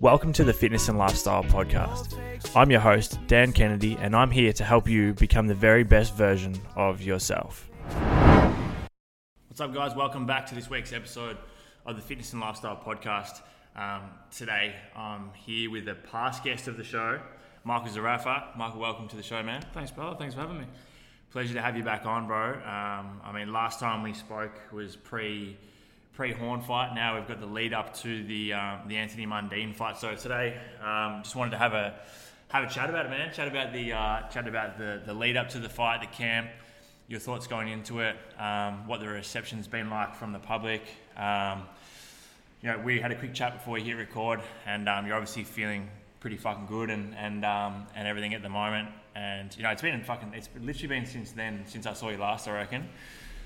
Welcome to the Fitness and Lifestyle Podcast. I'm your host, Dan Kennedy, and I'm here to help you become the very best version of yourself. What's up, guys? Welcome back to this week's episode of the Fitness and Lifestyle Podcast. Um, today, I'm here with a past guest of the show, Michael Zerafa. Michael, welcome to the show, man. Thanks, brother. Thanks for having me. Pleasure to have you back on, bro. Um, I mean, last time we spoke was pre pre Horn fight. Now we've got the lead up to the um, the Anthony Mundine fight. So today, um, just wanted to have a have a chat about it, man. Chat about the uh, chat about the the lead up to the fight, the camp, your thoughts going into it, um, what the reception's been like from the public. Um, you know, we had a quick chat before we hit record, and um, you're obviously feeling pretty fucking good and and um, and everything at the moment. And you know, it's been fucking. It's literally been since then, since I saw you last, I reckon.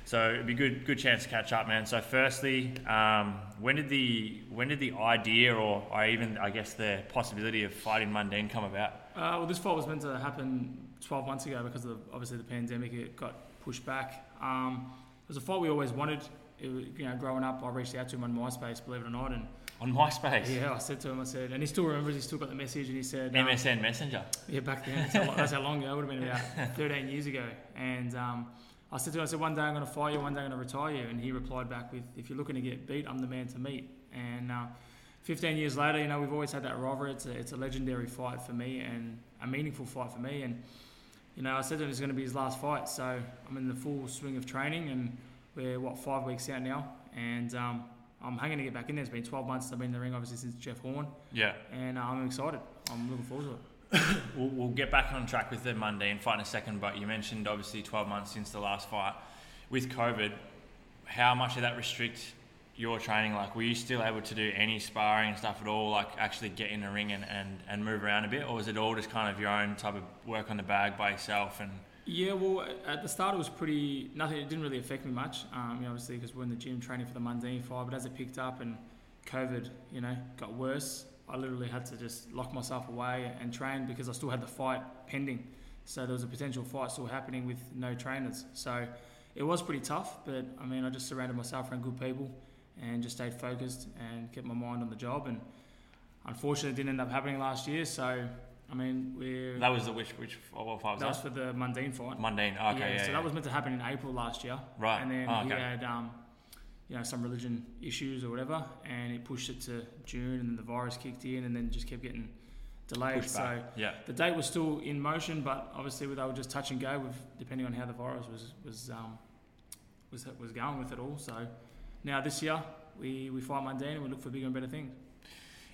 So it'd be good, good chance to catch up, man. So firstly, um, when did the when did the idea, or, or even I guess the possibility of fighting Mundine come about? Uh, well, this fight was meant to happen 12 months ago because of obviously the pandemic. It got pushed back. Um, it was a fight we always wanted. It, you know, growing up, I reached out to him on MySpace, believe it or not, and on MySpace. Yeah, I said to him, I said, and he still remembers. He still got the message, and he said, um, MSN Messenger. Yeah, back then. That's how, that's how long ago. It would have been about 13 years ago, and. I said to him, I said, one day I'm going to fire you, one day I'm going to retire you. And he replied back with, if you're looking to get beat, I'm the man to meet. And uh, 15 years later, you know, we've always had that rivalry. It's a, it's a legendary fight for me and a meaningful fight for me. And, you know, I said to him it's going to be his last fight. So I'm in the full swing of training and we're, what, five weeks out now. And um, I'm hanging to get back in there. It's been 12 months I've been in the ring, obviously, since Jeff Horn. Yeah. And uh, I'm excited. I'm looking forward to it. we'll, we'll, get back on track with the Mundine fight in a second, but you mentioned obviously 12 months since the last fight. With COVID, how much did that restrict your training? Like, were you still able to do any sparring and stuff at all, like actually get in the ring and, and, and move around a bit? Or was it all just kind of your own type of work on the bag by yourself? And Yeah, well, at the start it was pretty, nothing, it didn't really affect me much, um, you obviously because we're in the gym training for the Mundine fight, but as it picked up and COVID, you know, got worse, I literally had to just lock myself away and train because I still had the fight pending. So there was a potential fight still happening with no trainers. So it was pretty tough, but I mean, I just surrounded myself around good people and just stayed focused and kept my mind on the job. And unfortunately, it didn't end up happening last year. So I mean, we that was the which which what fight was that? That was for the Mundine fight. Mundine, okay. Yeah, yeah so yeah. that was meant to happen in April last year. Right. And then oh, okay. he had um, you know, some religion issues or whatever, and it pushed it to June, and then the virus kicked in, and then just kept getting delayed. So yeah. the date was still in motion, but obviously they were just touch and go with depending on how the virus was was um, was was going with it all. So now this year we we fight Mundine and we look for bigger and better things.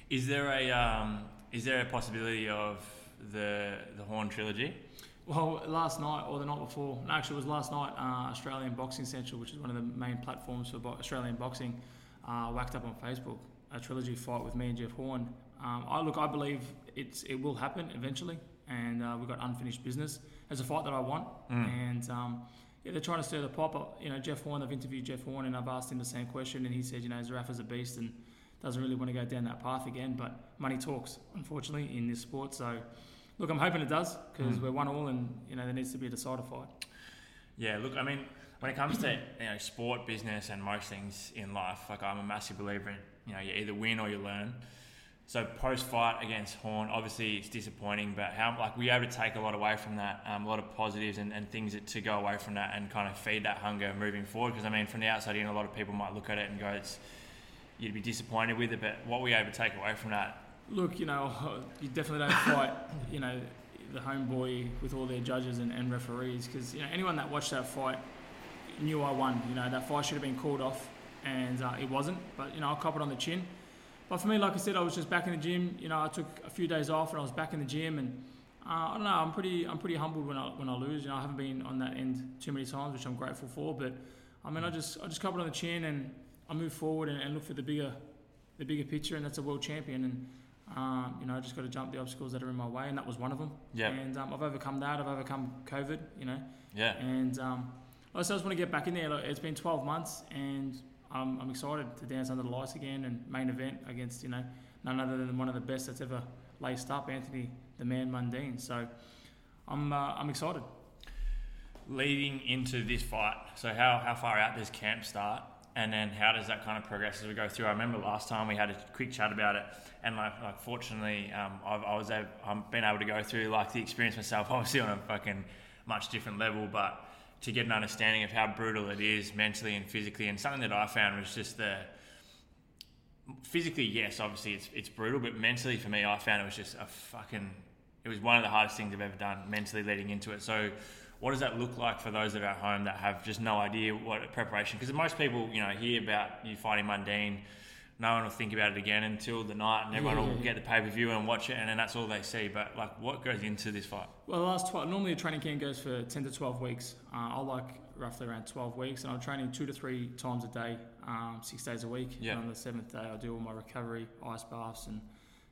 Is there a um, is there a possibility of the the Horn trilogy? Well, last night or the night before, no, actually, it was last night. Uh, Australian Boxing Central, which is one of the main platforms for bo- Australian boxing, uh, whacked up on Facebook a trilogy fight with me and Jeff Horn. Um, I look, I believe it's it will happen eventually, and uh, we've got unfinished business. It's a fight that I want, mm. and um, yeah, they're trying to stir the pot. You know, Jeff Horn. I've interviewed Jeff Horn, and I've asked him the same question, and he said, you know, Zerafa's a beast and doesn't really want to go down that path again. But money talks, unfortunately, in this sport. So Look, I'm hoping it does because mm. we're one all, and you know there needs to be a decider fight. Yeah, look, I mean, when it comes to you know sport, business, and most things in life, like I'm a massive believer in you know you either win or you learn. So post fight against Horn, obviously it's disappointing, but how like we able to take a lot away from that, um, a lot of positives and, and things that, to go away from that and kind of feed that hunger moving forward. Because I mean, from the outside in, a lot of people might look at it and go, "It's you'd be disappointed with it," but what we able to take away from that Look, you know, you definitely don't fight, you know, the homeboy with all their judges and, and referees because you know anyone that watched that fight knew I won. You know that fight should have been called off, and uh, it wasn't. But you know I cop it on the chin. But for me, like I said, I was just back in the gym. You know, I took a few days off and I was back in the gym, and uh, I don't know. I'm pretty, I'm pretty humbled when I when I lose. You know, I haven't been on that end too many times, which I'm grateful for. But I mean, I just, I just cop it on the chin and I move forward and, and look for the bigger, the bigger picture, and that's a world champion. And um, you know, I just got to jump the obstacles that are in my way, and that was one of them. Yeah. And um, I've overcome that. I've overcome COVID. You know. Yeah. And um, I just want to get back in there. Like, it's been 12 months, and I'm, I'm excited to dance under the lights again and main event against you know none other than one of the best that's ever laced up, Anthony the Man Mundine. So I'm uh, I'm excited. Leading into this fight, so how, how far out does camp start? And then how does that kind of progress as we go through? I remember last time we had a quick chat about it, and like, like fortunately, um, I've, I was able, I've been able to go through like the experience myself, obviously on a fucking much different level, but to get an understanding of how brutal it is mentally and physically, and something that I found was just the physically, yes, obviously it's it's brutal, but mentally for me, I found it was just a fucking. It was one of the hardest things I've ever done mentally leading into it. So, what does that look like for those that are at home that have just no idea what preparation? Because most people, you know, hear about you fighting Mundine, no one will think about it again until the night, and everyone Yeah, will get the pay per view and watch it, and then that's all they see. But like, what goes into this fight? Well, the last 12, normally a training camp goes for 10 to 12 weeks. Uh, I like roughly around 12 weeks, and I'm training two to three times a day, um, six days a week. Yeah. And on the seventh day, I do all my recovery, ice baths, and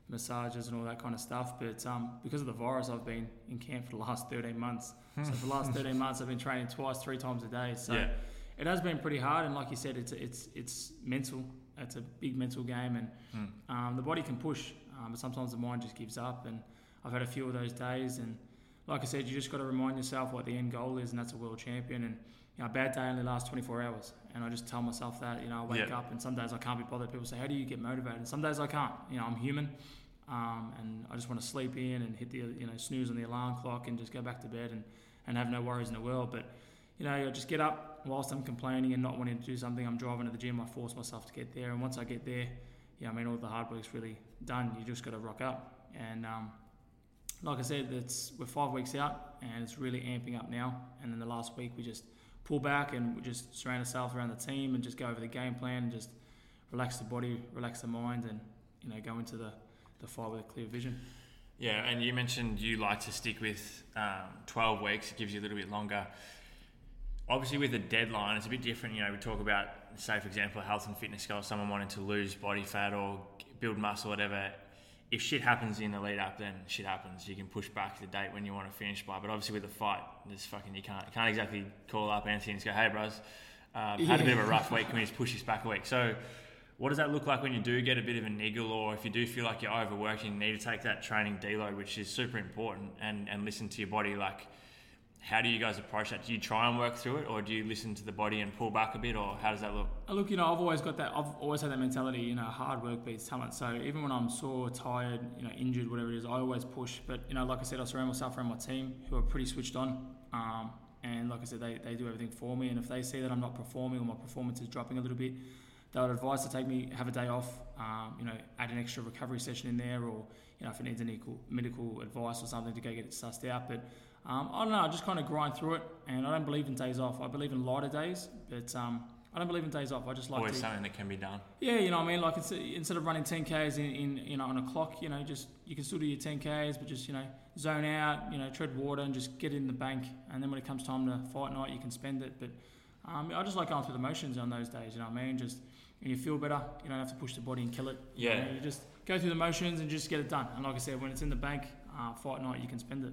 massages and all that kind of stuff. But um, because of the virus, I've been in camp for the last 13 months. so for the last 13 months, I've been training twice, three times a day. So Yeah. it has been pretty hard, and like you said, it's it's it's mental. It's a big mental game, and Hmm. um, the body can push, um, but sometimes the mind just gives up. And I've had a few of those days, and like I said, you just got to remind yourself what the end goal is, and that's a world champion. And you know, a bad day only lasts 24 hours, and I just tell myself that. You know, I wake Yeah. up, and some days I can't be bothered. People say, "How do you get motivated?" And some days I can't. You know, I'm human, um, and I just want to sleep in and hit the you know snooze on the alarm clock and just go back to bed and, and have no worries in the world. But you know, I just get up whilst I'm complaining and not wanting to do something. I'm driving to the gym. I force myself to get there, and once I get there, yeah, I mean, all the hard work's really done. You just got to rock up, and um, like I said, it's we're five weeks out, and it's really amping up now. And then the last week, we just pull back and just surround ourselves around the team and just go over the game plan and just relax the body, relax the mind, and you know, go into the the fight with a clear vision. Yeah, and you mentioned you like to stick with um, 12 weeks. It gives you a little bit longer. Obviously, with a deadline, it's a bit different. You know, we talk about, say, for example, health and fitness goal, someone wanting to lose body fat or build muscle, whatever. If shit happens in the lead up, then shit happens. You can push back the date when you want to finish by. But obviously, with a fight, there's fucking you can't you can't exactly call up Anthony and just go, "Hey, bros, uh, had a bit of a rough week. Can we just push this back a week?" So, what does that look like when you do get a bit of a niggle, or if you do feel like you're overworking, you need to take that training deload, which is super important, and and listen to your body. Like, how do you guys approach that? Do you try and work through it, or do you listen to the body and pull back a bit, or how does that look? Uh, Look, you know, I've always got that. I've always had that mentality. You know, hard work beats talent. So even when I'm sore, tired, you know, injured, whatever it is, I always push. But you know, like I said, I surround myself around my team who are pretty switched on. Um, and like I said, they, they do everything for me. And if they see that I'm not performing or my performance is dropping a little bit, they would advise to take me have a day off. Um, you know, add an extra recovery session in there, or you know, if it needs any medical medical advice or something to go get it sussed out. But um, I don't know. I just kind of grind through it, and I don't believe in days off. I believe in lighter days, but um, I don't believe in days off. I just like Always to. something that can be done. Yeah, you know what I mean. Like it's, instead of running 10k's in, in you know on a clock, you know, just you can still do your 10k's, but just you know zone out, you know, tread water and just get it in the bank. And then when it comes time to fight night, you can spend it. But um, I just like going through the motions on those days. You know what I mean? Just when you feel better, you don't have to push the body and kill it. You Yeah. know, you just go through the motions and just get it done. And like I said, when it's in the bank, uh, fight night, you can spend it.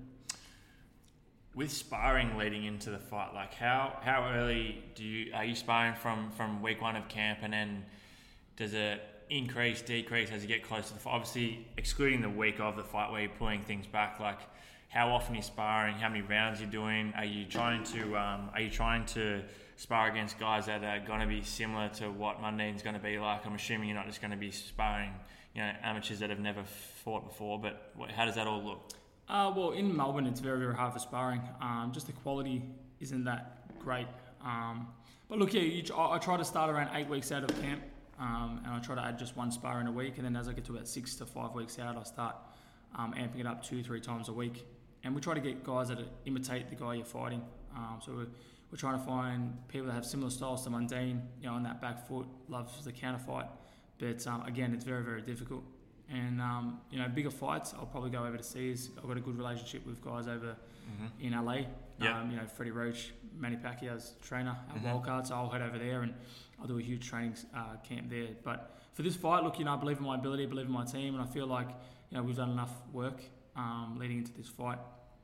With sparring leading into the fight, like how how early do you are you sparring from from week one of camp, and then does it increase, decrease as you get close to the fight? Obviously, excluding the week of the fight where you're pulling things back, like how often you're sparring, how many rounds you're doing, are you trying to um, are you trying to spar against guys that are going to be similar to what Mundine's going to be like? I'm assuming you're not just going to be sparring, you know, amateurs that have never fought before, but how does that all look? Uh, well, in Melbourne, it's very, very hard for sparring. Um, just the quality isn't that great. Um, but look, yeah, you, I, I try to start around eight weeks out of camp, um, and I try to add just one spar in a week. And then as I get to about six to five weeks out, I start um, amping it up two, three times a week. And we try to get guys that imitate the guy you're fighting. Um, so we're, we're trying to find people that have similar styles to Mundine, you know, on that back foot, loves the counter fight. But um, again, it's very, very difficult. And um, you know, bigger fights, I'll probably go overseas. I've got a good relationship with guys over in LA. Yeah. Um, you know, Freddie Roach, Manny Pacquiao's trainer at Mhm. Wildcard, so I'll head over there and I'll do a huge training uh, camp there. But for this fight, look, you know, I believe in my ability, I believe in my team, and I feel like you know we've done enough work um, leading into this fight.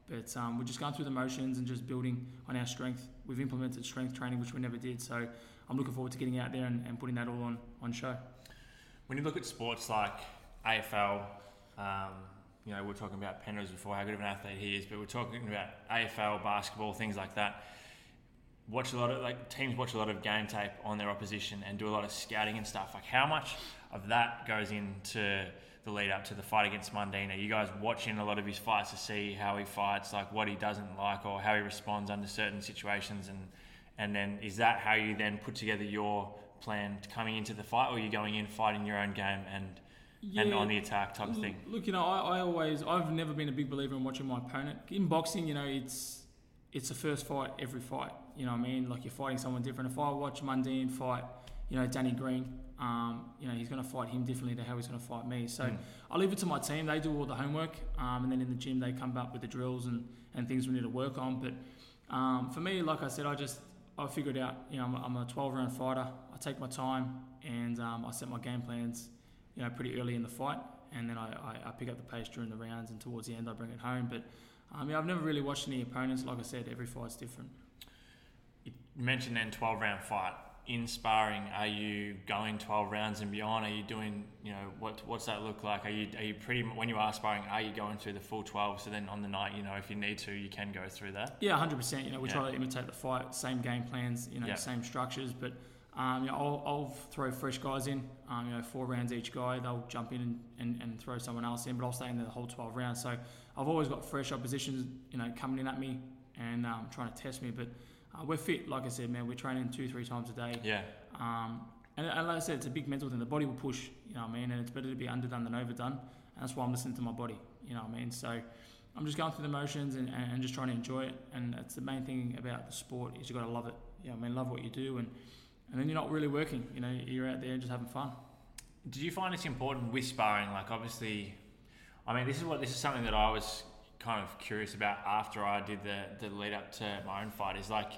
But um, we're just going through the motions and just building on our strength. We've implemented strength training, which we never did. So I'm looking forward to getting out there and, and putting that all on, on show. When you look at sports like AFL, um, you know, we are talking about Penrose before, how good of an athlete he is, but we're talking about AFL, basketball, things like that. watch a lot of like teams watch a lot of game tape on their opposition and do a lot of scouting and stuff. Like how much of that goes into the lead up to the fight against Mundine? Are you guys watching a lot of his fights to see how he fights, like what he doesn't like or how he responds under certain situations and and then is that how you then put together your plan coming into the fight or are you going in fighting your own game and Yeah, and on the attack type of thing? Look, you know, I, I always, I've never been a big believer in watching my opponent. In boxing, you know, it's it's a first fight every fight. You know what I mean? Like you're fighting someone different. If I watch Mundine fight, you know, Danny Green, um, you know, he's going to fight him differently to how he's going to fight me. So Mm. I leave it to my team. They do all the homework, um, and then in the gym they come up with the drills and, and things we need to work on. But um, for me, like I said, I just I figured out, you know, I'm a, I'm a 12 round fighter. I take my time and um, I set my game plans, you know, pretty early in the fight, and then I, I, I pick up the pace during the rounds, and towards the end I bring it home. But um, yeah, I've never really watched any opponents. Like I said, every fight's different. You mentioned then 12 round fight. In sparring, are you going 12 rounds and beyond? Are you doing, you know, what what's that look like? Are you are you pretty when you are sparring? Are you going through the full 12? So then on the night, you know, if you need to, you can go through that. Yeah, hundred percent. You know, we Yeah. try to imitate the fight, same game plans, you know, Yeah. same structures. But um, you know, I'll, I'll throw fresh guys in. Um, you know, four rounds each guy. They'll jump in and, and, and throw someone else in, but I'll stay in there the whole twelve rounds. So I've always got fresh oppositions, you know, coming in at me and um, trying to test me. But uh, we're fit, like I said, man. We're training two, three times a day. Yeah, Um, and, and like I said, it's a big mental thing. The body will push, you know what I mean? And it's better to be underdone than overdone. And that's why I'm listening to my body, you know what I mean? So I'm just going through the motions and, and, just trying to enjoy it. And that's the main thing about the sport is you got to love it. You know what I mean? Love what you do. And, and then you're not really working. You know, you're out there just having fun. Did you find it's important with sparring? Like, obviously, I mean, this is what this is something that I was kind of curious about after I did the the lead up to my own fight. Is like,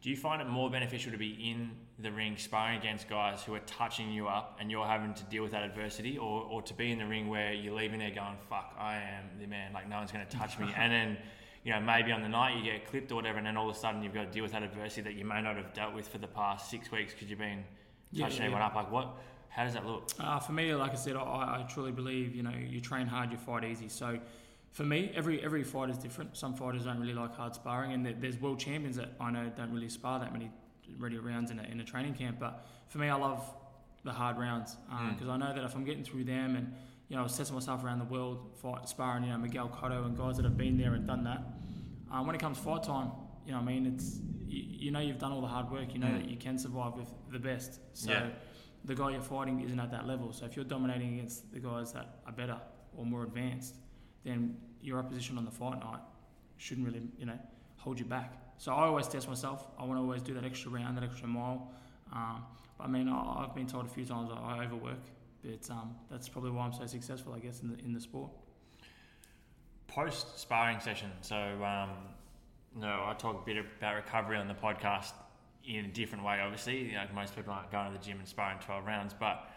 do you find it more beneficial to be in the ring sparring against guys who are touching you up and you're having to deal with that adversity, or or to be in the ring where you're leaving there going, "Fuck, I am the man. Like, no one's going to touch me," and then. You know, maybe on the night you get clipped or whatever, and then all of a sudden you've got to deal with that adversity that you may not have dealt with for the past six weeks because you've been Yeah, touching yeah, everyone up. Like, what? How does that look? Uh, for me, like I said, I, I truly believe you know you train hard, you fight easy. So for me, every every fight is different. Some fighters don't really like hard sparring, and there's world champions that I know don't really spar that many ready rounds in a, in a training camp. But for me, I love the hard rounds Mm. because I know that if I'm getting through them and you know I was testing myself around the world, fight sparring, you know Miguel Cotto and guys that have been there and done that. Um, when it comes fight time, you know I mean it's you, you know you've done all the hard work. You know Mm. that you can survive with the best. So Yeah. the guy you're fighting isn't at that level. So if you're dominating against the guys that are better or more advanced, then your opposition on the fight night shouldn't really, you know, hold you back. So I always test myself. I want to always do that extra round, that extra mile. Um, but I mean, I, I've been told a few times I, I overwork, but um, that's probably why I'm so successful, I guess, in the in the sport. post sparring session. So, um, no, I talk a bit about recovery on the podcast in a different way. Obviously, you know, most people aren't going to the gym and sparring twelve rounds. But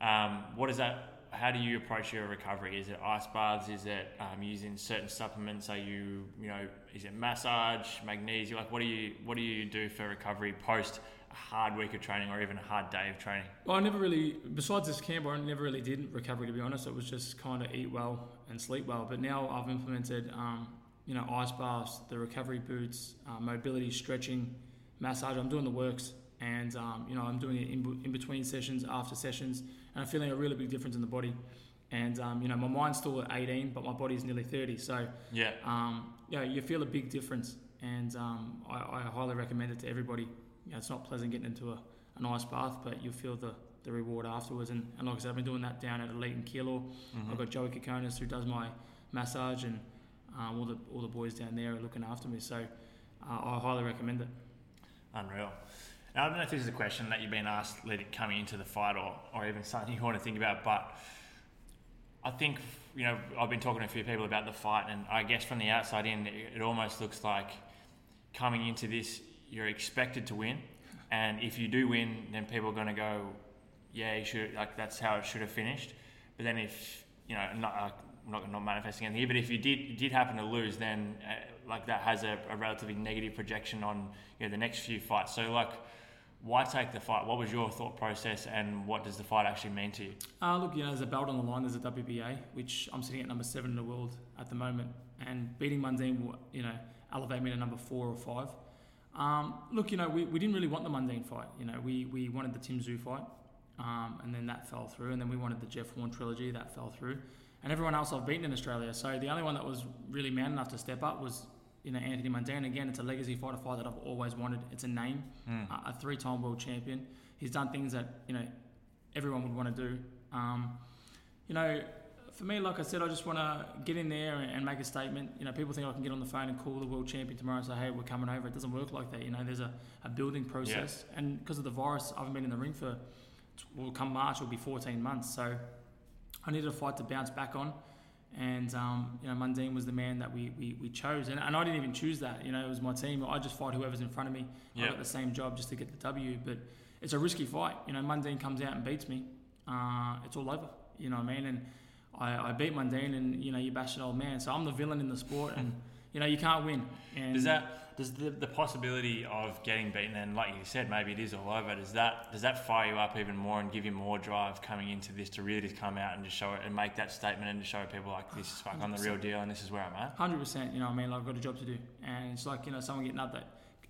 um, what is that? How do you approach your recovery? Is it ice baths? Is it um, using certain supplements? Are you, you know, is it massage, magnesium? Like, what do you, what do you do for recovery post a hard week of training or even a hard day of training? Well, I never really, besides this camp, I never really did recovery, to be honest. It was just kind of eat well and sleep well. But now I've implemented, um, you know, ice baths, the recovery boots, uh, mobility, stretching, massage. I'm doing the works. And, um, you know, I'm doing it in, in between sessions, after sessions. And I'm feeling a really big difference in the body. And, um, you know, my mind's still at 18, but my body's nearly 30. So, Yeah, um, yeah, you feel a big difference, and um, I, I highly recommend it to everybody. You know, it's not pleasant getting into a, an ice bath, but you'll feel the, the reward afterwards. And, and like I said, I've been doing that down at Elite and Kilo. Mhm. I've got Joey Kokonis who does my massage, and um, all the all the boys down there are looking after me. So uh, I highly recommend it. Unreal. Now, I don't know if this is a question that you've been asked coming into the fight or, or even something you want to think about, but I think, you know, I've been talking to a few people about the fight, and I guess from the outside in, it, it almost looks like coming into this, you're expected to win. And if you do win, then people are going to go, yeah, you should, like, that's how it should have finished. But then if, you know, not, uh, not, not manifesting anything here, but if you did did happen to lose, then uh, like that has a, a relatively negative projection on you know the next few fights. So like, why take the fight? What was your thought process, and what does the fight actually mean to you? Uh, look, you know, there's a belt on the line. There's a WBA, which I'm sitting at number seven in the world at the moment, and beating Mundine, will, you know, elevate me to number four or five. Um, look, you know, we, we didn't really want the Mundine fight. You know, we, we wanted the Tim Tszyu fight, um, and then that fell through. And then we wanted the Jeff Horn trilogy, that fell through. And everyone else I've beaten in Australia. So the only one that was really man enough to step up was, you know, Anthony Mundine. Again, it's a legacy fighter fight that I've always wanted. It's a name, Mm. a, a three-time world champion. He's done things that, you know, everyone would want to do. Um, you know, for me, like I said, I just want to get in there and, and make a statement. You know, people think I can get on the phone and call the world champion tomorrow and say, hey, we're coming over. It doesn't work like that. You know, there's a, a building process. And because of the virus, I haven't been in the ring for, well, come March, it'll be 14 months. So I needed a fight to bounce back on. And, um, you know, Mundine was the man that we, we, we chose. And, and I didn't even choose that. You know, it was my team. I just fight whoever's in front of me. I got the same job just to get the W. But it's a risky fight. You know, Mundine comes out and beats me. Uh, it's all over. You know what I mean? And I, I beat Mundine and, you know, you bash an old man. So I'm the villain in the sport and, you know, you can't win. And Does that does the, the possibility of getting beaten and like you said maybe it is all over does that does that fire you up even more and give you more drive coming into this to really just come out and just show it and make that statement and to show people like this is fuck I'm the real deal and this is where I'm at Hundred percent, you know what I mean. Like I've got a job to do, and it's like you know someone getting up that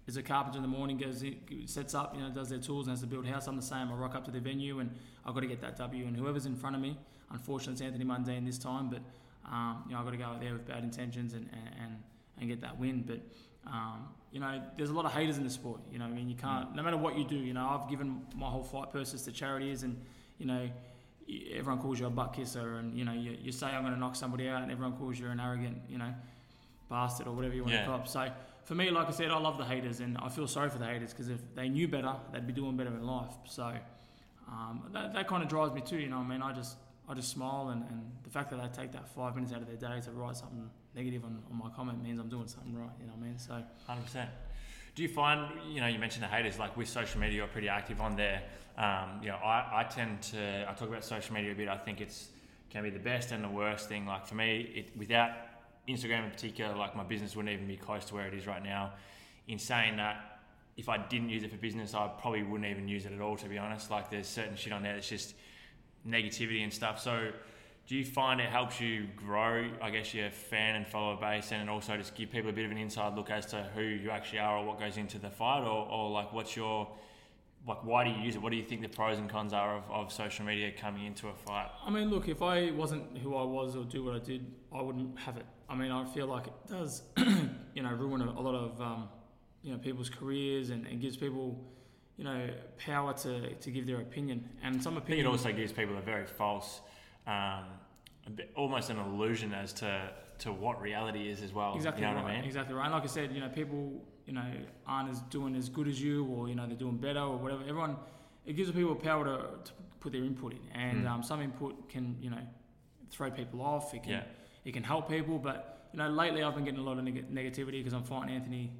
is a carpenter in the morning, goes in, sets up, you know, does their tools and has to build a house. I'm the same. I rock up to the venue and I've got to get that W. And whoever's in front of me, unfortunately, it's Anthony Mundine this time, but um, you know I've got to go out there with bad intentions and and, and, and get that win. But um, you know, there's a lot of haters in the sport. You know, I mean, you can't. No matter what you do, you know, I've given my whole fight purses to charities, and you know, everyone calls you a butt kisser, and you know, you, you say I'm going to knock somebody out, and everyone calls you an arrogant, you know, bastard or whatever you want Yeah. to cop. So for me, like I said, I love the haters, and I feel sorry for the haters because if they knew better, they'd be doing better in life. So um, that, that kind of drives me too. You know, I mean, I just I just smile, and, and the fact that they take that five minutes out of their day to write something negative on, on my comment means I'm doing something right. You know what I mean? So. Hundred percent. Do you find you know you mentioned the haters like with social media you're pretty active on there. Um, you know I, I tend to I talk about social media a bit. I think it's can be the best and the worst thing. Like for me, it without Instagram in particular, like my business wouldn't even be close to where it is right now. In saying that, if I didn't use it for business, I probably wouldn't even use it at all. To be honest, like there's certain shit on there that's just negativity and stuff. So do you find it helps you grow, I guess, your fan and follower base and also just give people a bit of an inside look as to who you actually are or what goes into the fight or, or like what's your, like why do you use it? What do you think the pros and cons are of, of social media coming into a fight? I mean, look, if I wasn't who I was or do what I did, I wouldn't have it. I mean, I feel like it does, you know, ruin a, a lot of, um, you know, people's careers and, and gives people, you know, power to, to give their opinion. And some I think opinion. it also gives people a very false, um, almost an illusion as to, to what reality is as well. Exactly You know right. what I mean? Exactly right. And like I said, you know, people, you know, aren't as doing as good as you, or you know, they're doing better, or whatever. Everyone, it gives people power to, to put their input in, and Mm. um, some input can, you know, throw people off. It can, Yeah. it can help people. But you know, lately I've been getting a lot of neg- negativity because I'm fighting Anthony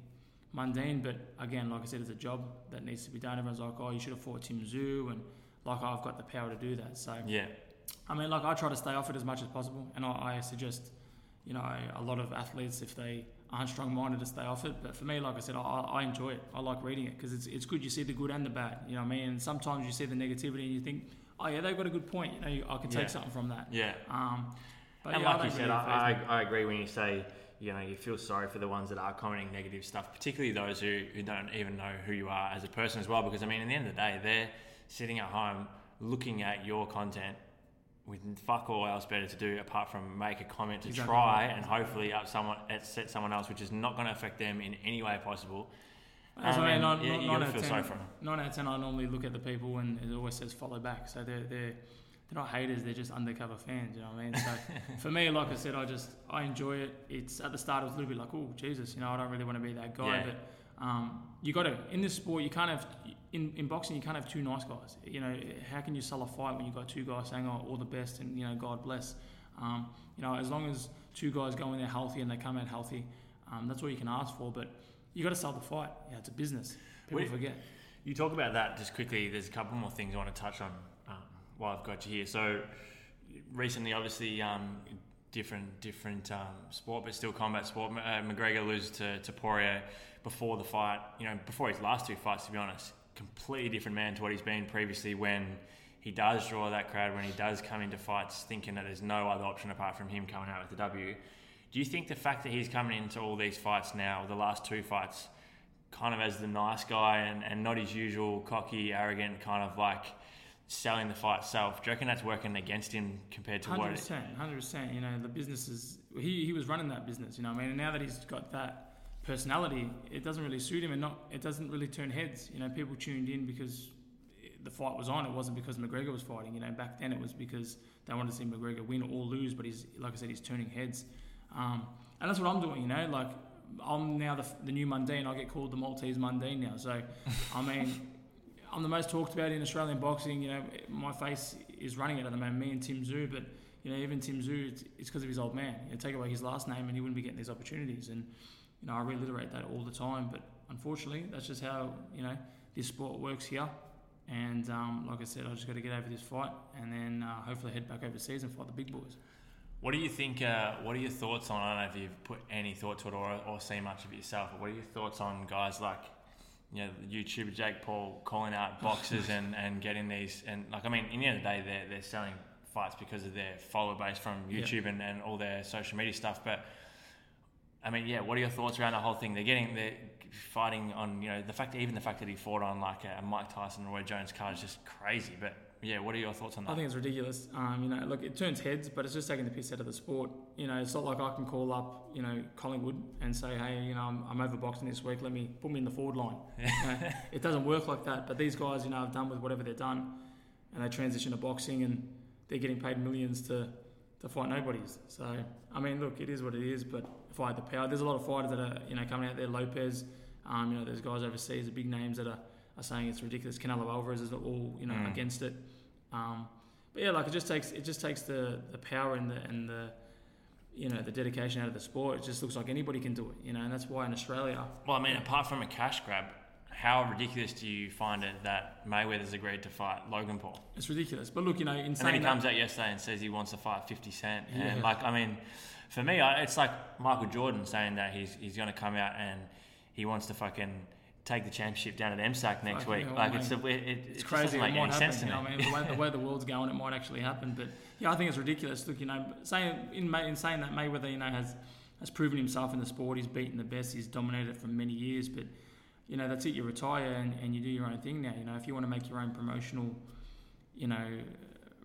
Mundine. But again, like I said, it's a job that needs to be done. Everyone's like, oh, you should have fought Tim Tszyu, and like I've got the power to do that. So Yeah. I mean, like I try to stay off it as much as possible, and I, I suggest, you know, a lot of athletes if they aren't strong-minded to stay off it. But for me, like I said, I, I enjoy it. I like reading it because it's it's good. You see the good and the bad. You know what I mean? And sometimes you see the negativity and you think, oh yeah, they've got a good point. You know, you, I can take Yeah. something from that. Yeah. Um, but and yeah, like you said, really I. I, I agree when you say you know you feel sorry for the ones that are commenting negative stuff, particularly those who, who don't even know who you are as a person as well. Because I mean, at the end of the day, they're sitting at home looking at your content with fuck all else better to do apart from make a comment to Exactly try and hopefully up someone upset someone else, which is not going to affect them in any way possible. That's what I mean. Um, Nine, yeah, nine you out gotta feel 10, sorry for 'em. Nine out of ten, I normally look at the people and it always says follow back. So they're they're they're not haters. They're just undercover fans. You know what I mean? So for me, like I said, I just I enjoy it. It's at the start it was a little bit like, oh Jesus, you know, I don't really want to be that guy. Yeah. But um, you got to in this sport, you can't have in, in boxing, you can't have two nice guys. You know, how can you sell a fight when you got two guys saying, "Oh, all the best," and you know, God bless. Um, you know, as long as two guys go in there healthy and they come out healthy, um, that's all you can ask for. But you got to sell the fight. Yeah, it's a business. People Wait. forget. You talk about that just quickly. There's a couple more things I want to touch on while I've got you here. So recently, obviously, um, different different um, sport, but still combat sport. Uh, McGregor loses to, to Poirier before the fight. You know, before his last two fights, to be honest, completely different man to what he's been previously. When he does draw that crowd, when he does come into fights, thinking that there's no other option apart from him coming out with the W. Do you think the fact that he's coming into all these fights now, the last two fights, kind of as the nice guy and, and not his usual cocky, arrogant kind of like selling the fight itself. Do you reckon that's working against him compared to Hundred what? It, percent, hundred percent. You know, the business is he, he was running that business. You know, I mean, and now that he's got that personality, it doesn't really suit him, and not it doesn't really turn heads. You know, people tuned in because the fight was on. It wasn't because McGregor was fighting. You know, back then it was because they wanted to see McGregor win or lose. But he's like I said, he's turning heads, um, and that's what I'm doing. You know, like I'm now the, the new Mundine. I get called the Maltese Mundine now. So, I mean. I'm the most talked about in Australian boxing. You know, my face is running it at the moment. Me and Tim Tszyu, but you know, even Tim Tszyu, it's because of his old man. You know, take away his last name, and he wouldn't be getting these opportunities. And you know, I reiterate that all the time. But unfortunately, that's just how you know this sport works here. And um, like I said, I just got to get over this fight, and then uh, hopefully head back overseas and fight the big boys. What do you think? Uh, what are your thoughts on? I don't know if you've put any thought to it or, or seen much of it yourself. But what are your thoughts on guys like you know, YouTuber Jake Paul calling out boxers and, and getting these and like I mean, in the end of the day, they're they're selling fights because of their follower base from YouTube yeah. and, and all their social media stuff. But I mean, yeah, what are your thoughts around the whole thing? They're getting they're fighting on you know the fact that even the fact that he fought on like a Mike Tyson Roy Jones card is just crazy. But yeah, what are your thoughts on that? I think it's ridiculous. Um, you know, look, it turns heads, but it's just taking the piss out of the sport. You know, it's not like I can call up, you know, Collingwood and say, hey, you know, I'm, I'm overboxing this week. Let me put me in the forward line. you know, it doesn't work like that. But these guys, you know, have done with whatever they've done, and they transition to boxing, and they're getting paid millions to to fight nobodies. So, I mean, look, it is what it is. But if I had the power, there's a lot of fighters that are, you know, coming out there. Lopez, um, you know, there's guys overseas, the big names that are, are saying it's ridiculous. Canelo Alvarez is all, you know, mm. against it. Um, but yeah, like it just takes it just takes the, the power and the and the you know the dedication out of the sport. It just looks like anybody can do it, you know, and that's why in Australia. Well, I mean, apart from a cash grab, how ridiculous do you find it that Mayweather's agreed to fight Logan Paul? It's ridiculous, but look, you know, in and then he comes out yesterday and says he wants to fight Fifty Cent, yeah. and like, I mean, for me, it's like Michael Jordan saying that he's he's going to come out and he wants to fucking take the championship down at MSAC next week. Like it's, a, it, it, it's crazy. It might happen. You know, I mean, the way, the way the world's going, it might actually happen. But yeah, I think it's ridiculous. Look, you know, saying in, in saying that Mayweather, you know, has has proven himself in the sport. He's beaten the best. He's dominated it for many years. But you know, that's it. You retire and, and you do your own thing now. You know, if you want to make your own promotional, you know,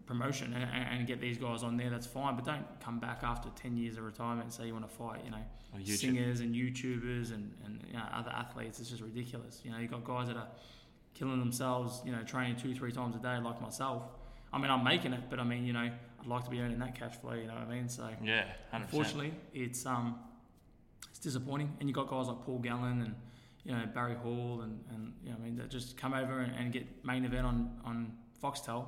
promotion and, and, get these guys on there, that's fine. But don't come back after 10 years of retirement and say you want to fight, you know, singers and YouTubers and, and you know, other athletes. It's just ridiculous. You know, you've got guys that are killing themselves, you know, training two, three times a day like myself. I mean, I'm making it, but I mean, you know, I'd like to be earning that cash flow, you know what I mean? So, yeah, 100%. unfortunately, it's, um, it's disappointing. And you've got guys like Paul Gallen and, you know, Barry Hall and, and you know, I mean, that just come over and, and get main event on, on Foxtel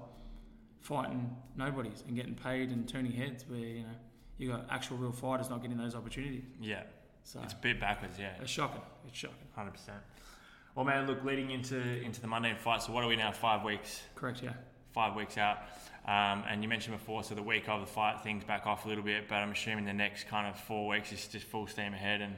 fighting nobodies and getting paid and turning heads where you know you got actual real fighters not getting those opportunities. Yeah, so it's a bit backwards. Yeah, it's shocking. It's shocking. Hundred percent. Well, man, look, leading into into the Mundine fight. So what are we now? Five weeks. Correct. Yeah. Five weeks out. Um, and you mentioned before, so the week of the fight, things back off a little bit, but I'm assuming the next kind of four weeks is just full steam ahead and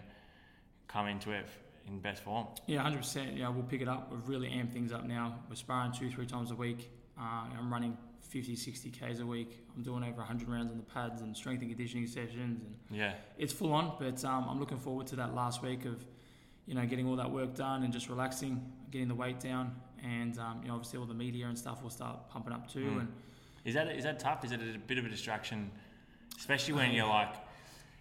come into it in best form. Yeah, 100%. Yeah, we'll pick it up. We've really amped things up now. We're sparring two, three times a week. Uh, I'm running 50, 60 Ks a week. I'm doing over 100 rounds on the pads and strength and conditioning sessions. And yeah, it's full on, but um, I'm looking forward to that last week of, you know, getting all that work done and just relaxing, getting the weight down. And, um, you know, obviously all the media and stuff will start pumping up too. Mm. And Is that, is that tough? Is it a bit of a distraction, especially when you're like,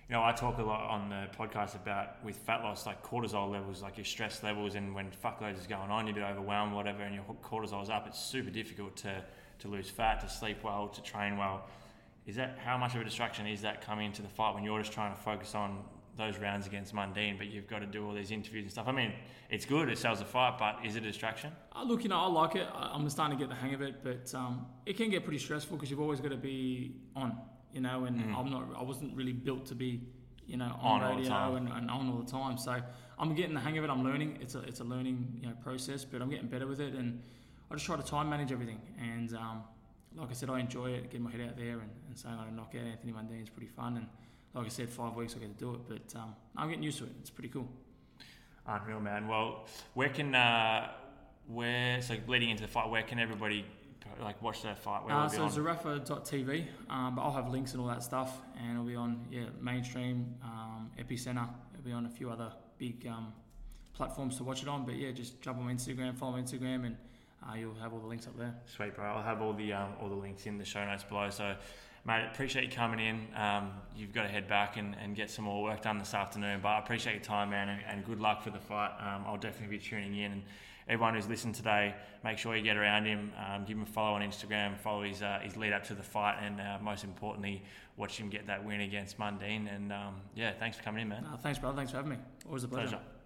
you know, I talk a lot on the podcast about with fat loss, like cortisol levels, like your stress levels, and when fuckloads is going on, you're a bit overwhelmed, whatever, and your cortisol's up. It's super difficult to to lose fat, to sleep well, to train well. Is that how much of a distraction is that coming into the fight when you're just trying to focus on those rounds against Mundine, but you've got to do all these interviews and stuff? I mean, it's good, it sells the fight, but is it a distraction? Uh, look, you know, I like it. I'm starting to get the hang of it, but um, it can get pretty stressful because you've always got to be on, you know, and mm. I'm not, I wasn't really built to be, you know, on, on radio and, and, on all the time. So I'm getting the hang of it. I'm learning. It's a, it's a learning, you know, process, but I'm getting better with it and I just try to time manage everything. And um, like I said, I enjoy it, getting my head out there and, and saying I knock out Anthony Mundine is pretty fun. And like I said, five weeks I get to do it, but um, I'm getting used to it. It's pretty cool. Unreal, man. Well, where can uh, where so leading into the fight, where can everybody like watch that fight? Where uh, so Zerafa.tv, um, but I'll have links and all that stuff, and it'll be on yeah mainstream, um, Epicentre. It'll be on a few other big um, platforms to watch it on. But yeah, just jump on Instagram, follow Instagram, and uh, you'll have all the links up there. Sweet, bro. I'll have all the um, all the links in the show notes below. So, mate, appreciate you coming in. Um, you've got to head back and, and get some more work done this afternoon. But I appreciate your time, man, and, and good luck for the fight. Um, I'll definitely be tuning in. And everyone who's listened today, make sure you get around him, um, give him a follow on Instagram, follow his uh, his lead up to the fight, and uh, most importantly, watch him get that win against Mundine. And um, yeah, thanks for coming in, man. Uh, thanks, brother. Thanks for having me. Always a pleasure. Pleasure.